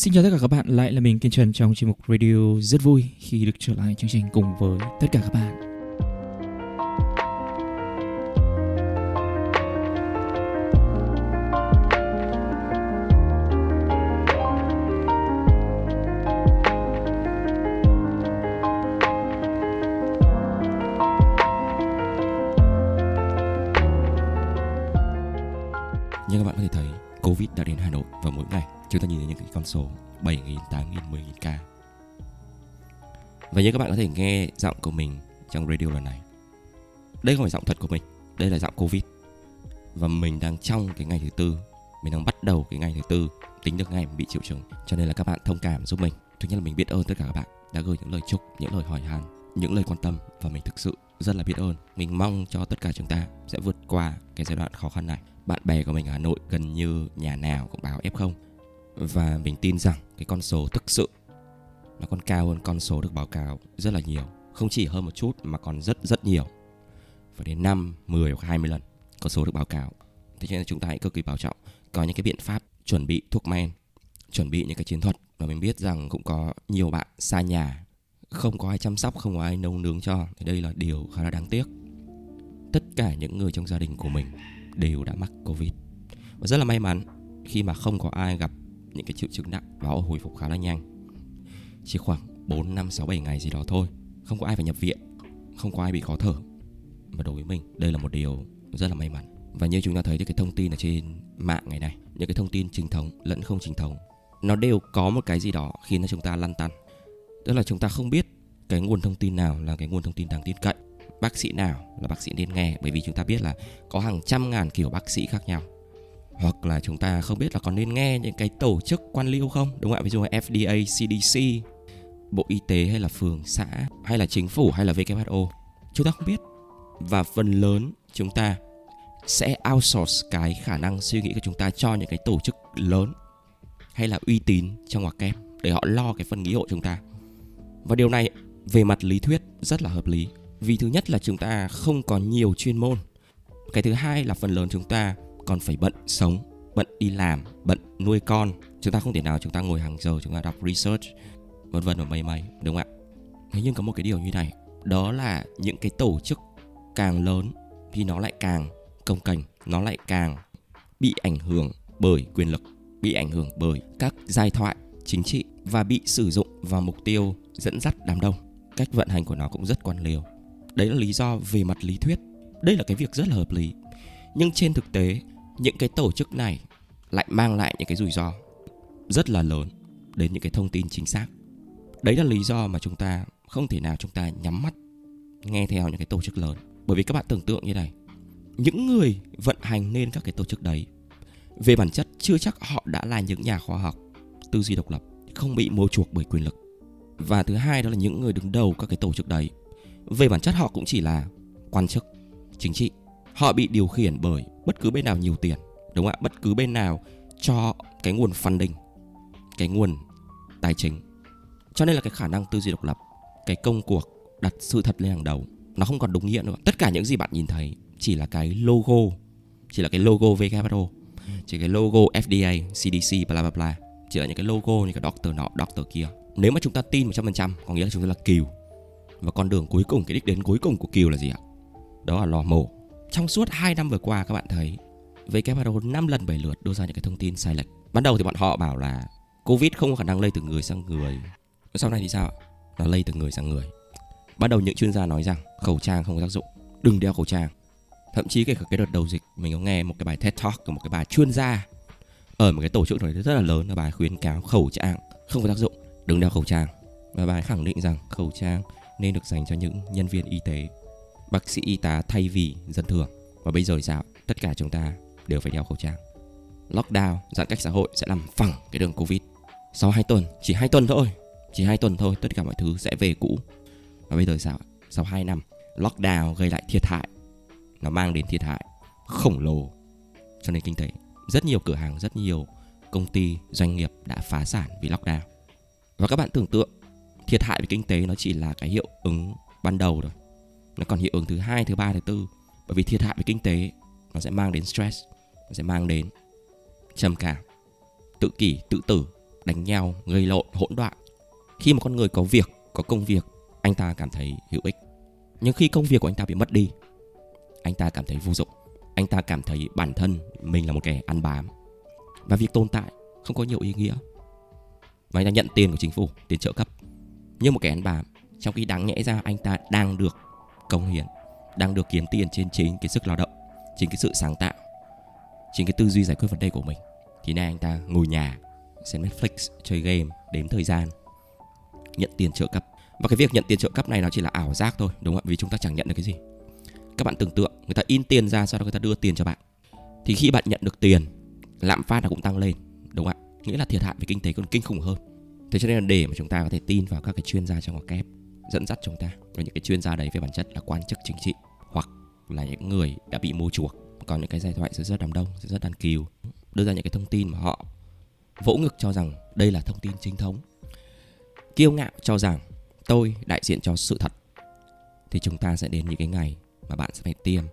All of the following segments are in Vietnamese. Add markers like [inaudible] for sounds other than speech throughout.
Xin chào tất cả các bạn, lại là mình Kiên Trần trong chuyên mục radio rất vui khi được trở lại chương trình cùng với tất cả các bạn. Như các bạn có thể thấy, Covid đã đến Hà Nội vào mỗi ngày chúng ta nhìn thấy những cái con số 7.000, 8.000, 10.000 ca. Và như các bạn có thể nghe giọng của mình trong radio lần này. Đây không phải giọng thật của mình, đây là giọng Covid. Và mình đang trong cái ngày thứ tư, mình đang bắt đầu cái ngày thứ tư, tính được ngày mình bị triệu chứng. Cho nên là các bạn thông cảm giúp mình. Thứ nhất là mình biết ơn tất cả các bạn đã gửi những lời chúc, những lời hỏi han, những lời quan tâm và mình thực sự rất là biết ơn. Mình mong cho tất cả chúng ta sẽ vượt qua cái giai đoạn khó khăn này bạn bè của mình ở Hà Nội gần như nhà nào cũng báo F0 và mình tin rằng cái con số thực sự nó còn cao hơn con số được báo cáo rất là nhiều. Không chỉ hơn một chút mà còn rất rất nhiều. Phải đến 5, 10 hoặc 20 lần con số được báo cáo. Thế cho nên chúng ta hãy cực kỳ bảo trọng. Có những cái biện pháp chuẩn bị thuốc men chuẩn bị những cái chiến thuật và mình biết rằng cũng có nhiều bạn xa nhà không có ai chăm sóc không có ai nấu nướng cho. Thì đây là điều khá là đáng tiếc. Tất cả những người trong gia đình của mình đều đã mắc Covid. Và rất là may mắn khi mà không có ai gặp những cái triệu chứng nặng và họ hồi phục khá là nhanh. Chỉ khoảng 4, 5, 6, 7 ngày gì đó thôi. Không có ai phải nhập viện, không có ai bị khó thở. Và đối với mình, đây là một điều rất là may mắn. Và như chúng ta thấy thì cái thông tin ở trên mạng ngày nay, những cái thông tin chính thống lẫn không chính thống, nó đều có một cái gì đó khiến cho chúng ta lăn tăn. Tức là chúng ta không biết cái nguồn thông tin nào là cái nguồn thông tin đáng tin cậy bác sĩ nào là bác sĩ nên nghe bởi vì chúng ta biết là có hàng trăm ngàn kiểu bác sĩ khác nhau hoặc là chúng ta không biết là có nên nghe những cái tổ chức quan liêu không đúng không ạ? Ví dụ là FDA, CDC, Bộ Y tế hay là phường xã hay là chính phủ hay là WHO chúng ta không biết. Và phần lớn chúng ta sẽ outsource cái khả năng suy nghĩ của chúng ta cho những cái tổ chức lớn hay là uy tín trong ngoặc kép để họ lo cái phần nghĩ hộ chúng ta. Và điều này về mặt lý thuyết rất là hợp lý. Vì thứ nhất là chúng ta không có nhiều chuyên môn. Cái thứ hai là phần lớn chúng ta còn phải bận sống, bận đi làm, bận nuôi con. Chúng ta không thể nào chúng ta ngồi hàng giờ chúng ta đọc research, vân vân và mây mây, đúng không ạ? Thế nhưng có một cái điều như này, đó là những cái tổ chức càng lớn thì nó lại càng công cành nó lại càng bị ảnh hưởng bởi quyền lực, bị ảnh hưởng bởi các giai thoại chính trị và bị sử dụng vào mục tiêu dẫn dắt đám đông. Cách vận hành của nó cũng rất quan liều đấy là lý do về mặt lý thuyết. Đây là cái việc rất là hợp lý nhưng trên thực tế, những cái tổ chức này lại mang lại những cái rủi ro rất là lớn đến những cái thông tin chính xác. Đấy là lý do mà chúng ta không thể nào chúng ta nhắm mắt nghe theo những cái tổ chức lớn. Bởi vì các bạn tưởng tượng như này, những người vận hành nên các cái tổ chức đấy, về bản chất chưa chắc họ đã là những nhà khoa học, tư duy độc lập, không bị mua chuộc bởi quyền lực. Và thứ hai đó là những người đứng đầu các cái tổ chức đấy, về bản chất họ cũng chỉ là quan chức chính trị họ bị điều khiển bởi bất cứ bên nào nhiều tiền, đúng không ạ? Bất cứ bên nào cho cái nguồn funding, cái nguồn tài chính. Cho nên là cái khả năng tư duy độc lập, cái công cuộc đặt sự thật lên hàng đầu, nó không còn đúng nghĩa nữa. Tất cả những gì bạn nhìn thấy chỉ là cái logo, chỉ là cái logo WHO chỉ cái logo FDA CDC bla bla bla. Chỉ là những cái logo như cái doctor nọ, doctor kia. Nếu mà chúng ta tin 100% có nghĩa là chúng ta là kiều. Và con đường cuối cùng, cái đích đến cuối cùng của Kiều là gì ạ? Đó là lò mổ. Trong suốt 2 năm vừa qua các bạn thấy WHO 5 lần 7 lượt đưa ra những cái thông tin sai lệch. Ban đầu thì bọn họ bảo là Covid không có khả năng lây từ người sang người. Sau này thì sao? Nó lây từ người sang người. Ban đầu những chuyên gia nói rằng khẩu trang không có tác dụng, đừng đeo khẩu trang. Thậm chí kể cả cái đợt đầu dịch mình có nghe một cái bài TED Talk của một cái bà chuyên gia ở một cái tổ chức này rất là lớn là bà khuyến cáo khẩu trang không có tác dụng, đừng đeo khẩu trang. Và bà khẳng định rằng khẩu trang nên được dành cho những nhân viên y tế, bác sĩ y tá thay vì dân thường. Và bây giờ thì sao? Tất cả chúng ta đều phải đeo khẩu trang. Lockdown, giãn cách xã hội sẽ làm phẳng cái đường Covid. Sau 2 tuần, chỉ 2 tuần thôi, chỉ 2 tuần thôi, tất cả mọi thứ sẽ về cũ. Và bây giờ sao? Sau 2 năm, lockdown gây lại thiệt hại. Nó mang đến thiệt hại khổng lồ cho nền kinh tế. Rất nhiều cửa hàng, rất nhiều công ty, doanh nghiệp đã phá sản vì lockdown. Và các bạn tưởng tượng thiệt hại về kinh tế nó chỉ là cái hiệu ứng ban đầu thôi nó còn hiệu ứng thứ hai thứ ba thứ tư bởi vì thiệt hại về kinh tế nó sẽ mang đến stress nó sẽ mang đến trầm cảm tự kỷ tự tử đánh nhau, gây lộn, hỗn loạn. Khi một con người có việc, có công việc, anh ta cảm thấy hữu ích. Nhưng khi công việc của anh ta bị mất đi, anh ta cảm thấy vô dụng. Anh ta cảm thấy bản thân mình là một kẻ ăn bám. Và việc tồn tại không có nhiều ý nghĩa. Và anh ta nhận tiền của chính phủ, tiền trợ cấp như một kẻ ăn bám. Trong khi đáng nhẽ ra anh ta đang được công hiến, đang được kiếm tiền trên chính cái sức lao động, chính cái sự sáng tạo, chính cái tư duy giải quyết vấn đề của mình. Thì nay anh ta ngồi nhà xem Netflix, chơi game, đếm thời gian, nhận tiền trợ cấp. Và cái việc nhận tiền trợ cấp này nó chỉ là ảo giác thôi, đúng không ạ? Vì chúng ta chẳng nhận được cái gì. Các bạn tưởng tượng người ta in tiền ra sau đó người ta đưa tiền cho bạn. Thì khi bạn nhận được tiền, lạm phát nó cũng tăng lên, đúng không ạ? Nghĩa là thiệt hại về kinh tế còn kinh khủng hơn. Thế cho nên là để mà chúng ta có thể tin vào các cái chuyên gia trong ngoặc kép dẫn dắt chúng ta và những cái chuyên gia đấy về bản chất là quan chức chính trị hoặc là những người đã bị mua chuộc có những cái giai thoại rất rất đám đông rất rất đàn kiều đưa ra những cái thông tin mà họ vỗ ngực cho rằng đây là thông tin chính thống kiêu ngạo cho rằng tôi đại diện cho sự thật thì chúng ta sẽ đến những cái ngày mà bạn sẽ phải tiêm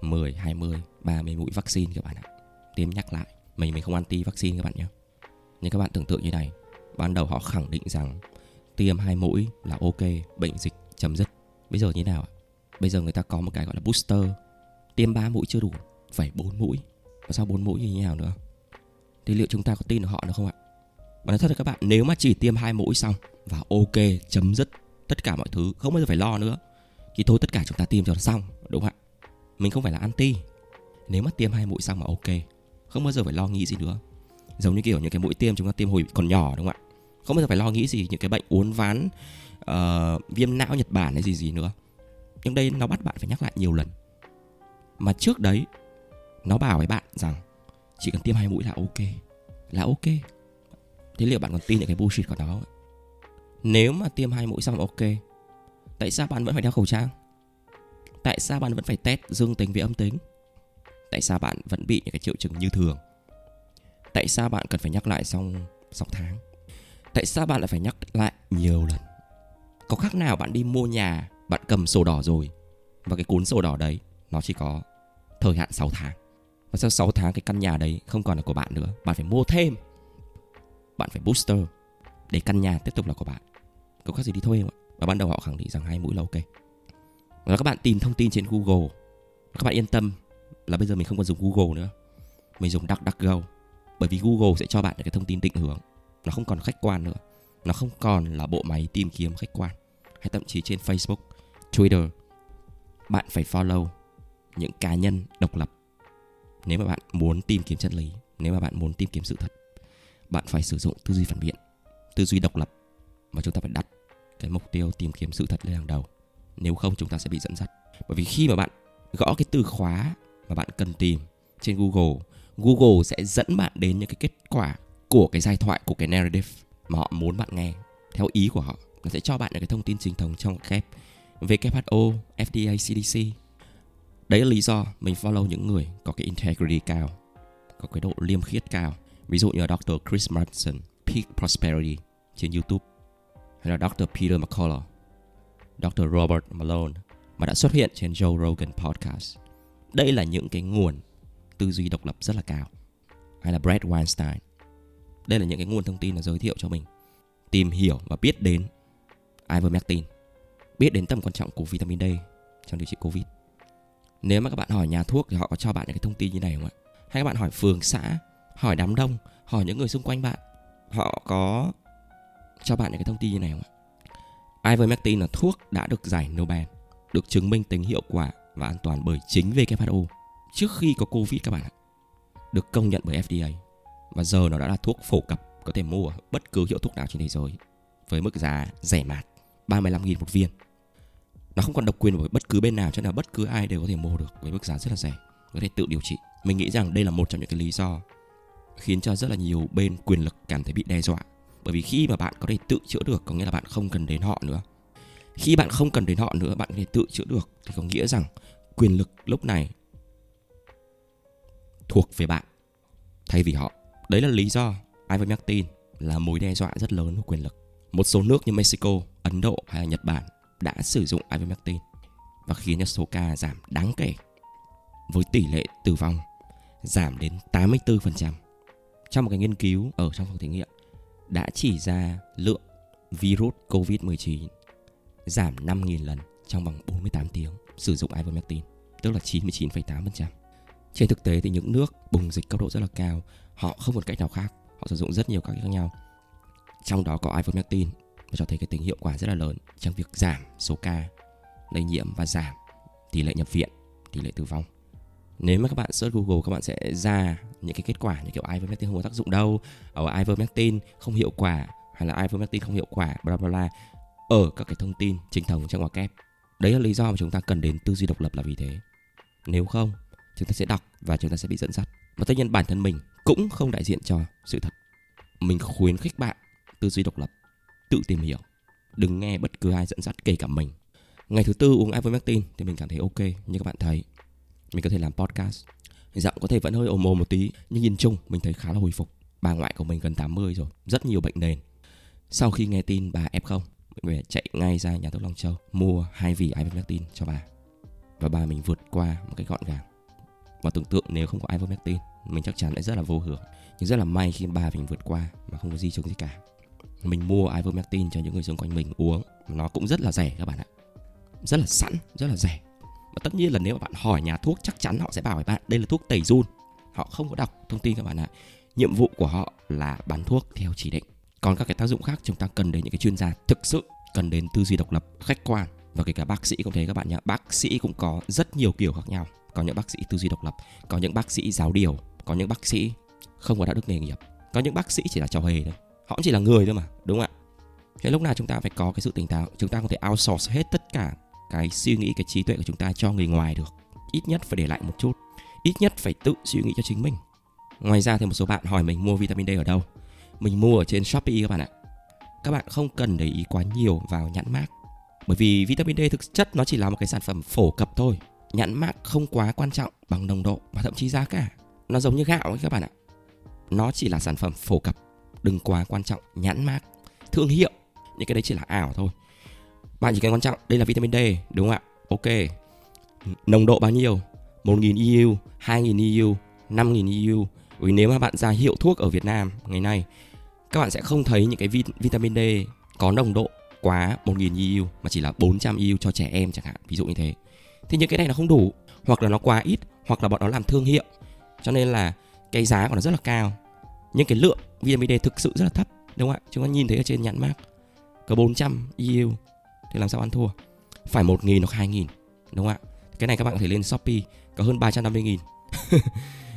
10, 20, 30 mũi vaccine các bạn ạ. Tiêm nhắc lại. Mình mình không anti vaccine các bạn nhé. Nhưng các bạn tưởng tượng như này, ban đầu họ khẳng định rằng tiêm hai mũi là ok, bệnh dịch chấm dứt. Bây giờ như thế nào ạ? Bây giờ người ta có một cái gọi là booster, tiêm 3 mũi chưa đủ, phải 4 mũi. Và sau 4 mũi như thế nào nữa? Thì liệu chúng ta có tin được họ được không ạ? mà nói thật là các bạn, nếu mà chỉ tiêm hai mũi xong và ok, chấm dứt tất cả mọi thứ, không bao giờ phải lo nữa. Thì thôi tất cả chúng ta tiêm cho nó xong, đúng không ạ? Mình không phải là anti. Nếu mà tiêm hai mũi xong mà ok, không bao giờ phải lo nghĩ gì nữa. Giống như kiểu những cái mũi tiêm chúng ta tiêm hồi còn nhỏ đúng không ạ? Không bao giờ phải lo nghĩ gì những cái bệnh uốn ván, uh, viêm não Nhật Bản hay gì gì nữa. Nhưng đây nó bắt bạn phải nhắc lại nhiều lần. Mà trước đấy nó bảo với bạn rằng chỉ cần tiêm hai mũi là ok, là ok. Thế liệu bạn còn tin những cái bullshit của nó không? Nếu mà tiêm hai mũi xong ok, tại sao bạn vẫn phải đeo khẩu trang? Tại sao bạn vẫn phải test dương tính với âm tính? Tại sao bạn vẫn bị những cái triệu chứng như thường? Tại sao bạn cần phải nhắc lại xong 6 tháng? Tại sao bạn lại phải nhắc lại nhiều lần? Có khác nào bạn đi mua nhà, bạn cầm sổ đỏ rồi và cái cuốn sổ đỏ đấy nó chỉ có thời hạn 6 tháng. Và sau 6 tháng cái căn nhà đấy không còn là của bạn nữa, bạn phải mua thêm. Bạn phải booster để căn nhà tiếp tục là của bạn. Có khác gì đi thuê không ạ? Và ban đầu họ khẳng định rằng hai mũi là ok. Và các bạn tìm thông tin trên Google. Các bạn yên tâm là bây giờ mình không còn dùng Google nữa. Mình dùng DuckDuckGo. Bởi vì Google sẽ cho bạn những cái thông tin định hướng. Nó không còn khách quan nữa. Nó không còn là bộ máy tìm kiếm khách quan. Hay thậm chí trên Facebook, Twitter. Bạn phải follow những cá nhân độc lập. Nếu mà bạn muốn tìm kiếm chân lý, nếu mà bạn muốn tìm kiếm sự thật, bạn phải sử dụng tư duy phản biện, tư duy độc lập Mà chúng ta phải đặt cái mục tiêu tìm kiếm sự thật lên hàng đầu nếu không chúng ta sẽ bị dẫn dắt bởi vì khi mà bạn gõ cái từ khóa mà bạn cần tìm trên Google Google sẽ dẫn bạn đến những cái kết quả của cái giai thoại của cái narrative mà họ muốn bạn nghe theo ý của họ nó sẽ cho bạn những cái thông tin chính thống trong kép WHO, FDA, CDC đấy là lý do mình follow những người có cái integrity cao có cái độ liêm khiết cao ví dụ như là Dr. Chris Martinson Peak Prosperity trên YouTube hay là Dr. Peter McCullough, Dr. Robert Malone mà đã xuất hiện trên Joe Rogan Podcast. Đây là những cái nguồn tư duy độc lập rất là cao. Hay là Brad Weinstein. Đây là những cái nguồn thông tin là giới thiệu cho mình tìm hiểu và biết đến ivermectin, biết đến tầm quan trọng của vitamin D trong điều trị Covid. Nếu mà các bạn hỏi nhà thuốc thì họ có cho bạn những cái thông tin như này không ạ? Hay các bạn hỏi phường xã, hỏi đám đông, hỏi những người xung quanh bạn, họ có cho bạn những cái thông tin như này không ạ? Ivermectin là thuốc đã được giải Nobel, được chứng minh tính hiệu quả và an toàn bởi chính WHO trước khi có Covid các bạn ạ. Được công nhận bởi FDA và giờ nó đã là thuốc phổ cập có thể mua ở bất cứ hiệu thuốc nào trên thế giới với mức giá rẻ mạt 35.000 một viên. Nó không còn độc quyền với bất cứ bên nào cho nên là bất cứ ai đều có thể mua được với mức giá rất là rẻ, có thể tự điều trị. Mình nghĩ rằng đây là một trong những cái lý do khiến cho rất là nhiều bên quyền lực cảm thấy bị đe dọa bởi vì khi mà bạn có thể tự chữa được có nghĩa là bạn không cần đến họ nữa khi bạn không cần đến họ nữa bạn có thể tự chữa được thì có nghĩa rằng quyền lực lúc này thuộc về bạn thay vì họ đấy là lý do ivermectin là mối đe dọa rất lớn của quyền lực một số nước như Mexico, Ấn Độ hay là Nhật Bản đã sử dụng ivermectin và khiến cho số ca giảm đáng kể với tỷ lệ tử vong giảm đến 84% trong một cái nghiên cứu ở trong phòng thí nghiệm đã chỉ ra lượng virus COVID-19 giảm 5.000 lần trong vòng 48 tiếng sử dụng ivermectin, tức là 99,8%. Trên thực tế thì những nước bùng dịch cấp độ rất là cao, họ không một cách nào khác, họ sử dụng rất nhiều các cách khác nhau. Trong đó có ivermectin và cho thấy cái tính hiệu quả rất là lớn trong việc giảm số ca lây nhiễm và giảm tỷ lệ nhập viện, tỷ lệ tử vong. Nếu mà các bạn search Google các bạn sẽ ra những cái kết quả như kiểu ivermectin không có tác dụng đâu, ở ivermectin không hiệu quả hay là ivermectin không hiệu quả bla bla bla ở các cái thông tin chính thống trong ngoặc kép. Đấy là lý do mà chúng ta cần đến tư duy độc lập là vì thế. Nếu không, chúng ta sẽ đọc và chúng ta sẽ bị dẫn dắt. Và tất nhiên bản thân mình cũng không đại diện cho sự thật. Mình khuyến khích bạn tư duy độc lập, tự tìm hiểu, đừng nghe bất cứ ai dẫn dắt kể cả mình. Ngày thứ tư uống ivermectin thì mình cảm thấy ok như các bạn thấy. Mình có thể làm podcast. Giọng có thể vẫn hơi ồm ồm một tí nhưng nhìn chung mình thấy khá là hồi phục. Bà ngoại của mình gần 80 rồi, rất nhiều bệnh nền. Sau khi nghe tin bà F0, mình phải chạy ngay ra nhà thuốc Long Châu mua hai vỉ ivermectin cho bà. Và bà mình vượt qua một cách gọn gàng. Và tưởng tượng nếu không có ivermectin, mình chắc chắn sẽ rất là vô hưởng. Nhưng rất là may khi bà mình vượt qua mà không có di chứng gì cả. Mình mua ivermectin cho những người xung quanh mình uống, nó cũng rất là rẻ các bạn ạ. Rất là sẵn, rất là rẻ. Và tất nhiên là nếu mà bạn hỏi nhà thuốc chắc chắn họ sẽ bảo với bạn đây là thuốc tẩy run. Họ không có đọc thông tin các bạn ạ. Nhiệm vụ của họ là bán thuốc theo chỉ định còn các cái tác dụng khác chúng ta cần đến những cái chuyên gia thực sự cần đến tư duy độc lập khách quan và kể cả bác sĩ cũng thế các bạn nhé bác sĩ cũng có rất nhiều kiểu khác nhau có những bác sĩ tư duy độc lập, có những bác sĩ giáo điều, có những bác sĩ không có đạo đức nghề nghiệp. Có những bác sĩ chỉ là trò hề thôi. Họ chỉ là người thôi mà, đúng không ạ? Thế lúc nào chúng ta phải có cái sự tỉnh táo, chúng ta không thể outsource hết tất cả cái suy nghĩ, cái trí tuệ của chúng ta cho người ngoài được. Ít nhất phải để lại một chút. Ít nhất phải tự suy nghĩ cho chính mình. Ngoài ra thì một số bạn hỏi mình mua vitamin D ở đâu? Mình mua ở trên Shopee các bạn ạ. Các bạn không cần để ý quá nhiều vào nhãn mác. Bởi vì vitamin D thực chất nó chỉ là một cái sản phẩm phổ cập thôi. Nhãn mác không quá quan trọng bằng nồng độ và thậm chí giá cả. Nó giống như gạo ấy các bạn ạ. Nó chỉ là sản phẩm phổ cập, đừng quá quan trọng nhãn mác, thương hiệu. Những cái đấy chỉ là ảo thôi. Bạn chỉ cần quan trọng đây là vitamin D, đúng không ạ? Ok. Nồng độ bao nhiêu? 1000 EU, 2000 EU, 5000 EU. Vì nếu mà bạn ra hiệu thuốc ở Việt Nam ngày nay các bạn sẽ không thấy những cái vitamin D có nồng độ quá 1000 EU mà chỉ là 400 EU cho trẻ em chẳng hạn, ví dụ như thế. Thì những cái này nó không đủ, hoặc là nó quá ít, hoặc là bọn nó làm thương hiệu. Cho nên là cái giá của nó rất là cao. Nhưng cái lượng vitamin D thực sự rất là thấp, đúng không ạ? Chúng ta nhìn thấy ở trên nhãn mác có 400 EU thì làm sao ăn thua? Phải 1.000 hoặc 2.000 đúng không ạ? Cái này các bạn có thể lên Shopee có hơn 350.000 [laughs]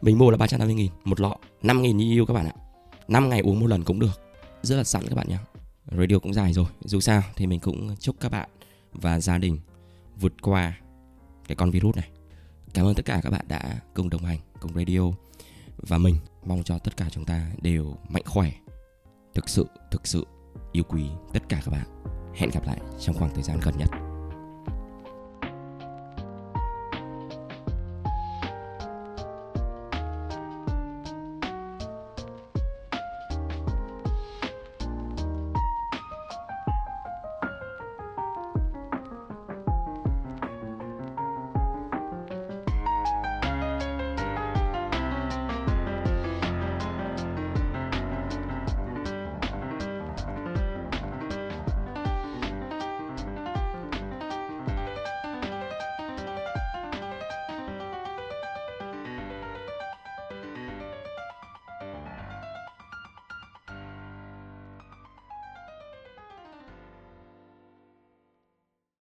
Mình mua là 350.000 một lọ 5.000 EU các bạn ạ 5 ngày uống một lần cũng được Rất là sẵn các bạn nhé Radio cũng dài rồi Dù sao thì mình cũng chúc các bạn và gia đình vượt qua cái con virus này. Cảm ơn tất cả các bạn đã cùng đồng hành cùng radio. Và mình mong cho tất cả chúng ta đều mạnh khỏe Thực sự, thực sự yêu quý tất cả các bạn. Hẹn gặp lại trong khoảng thời gian gần nhất.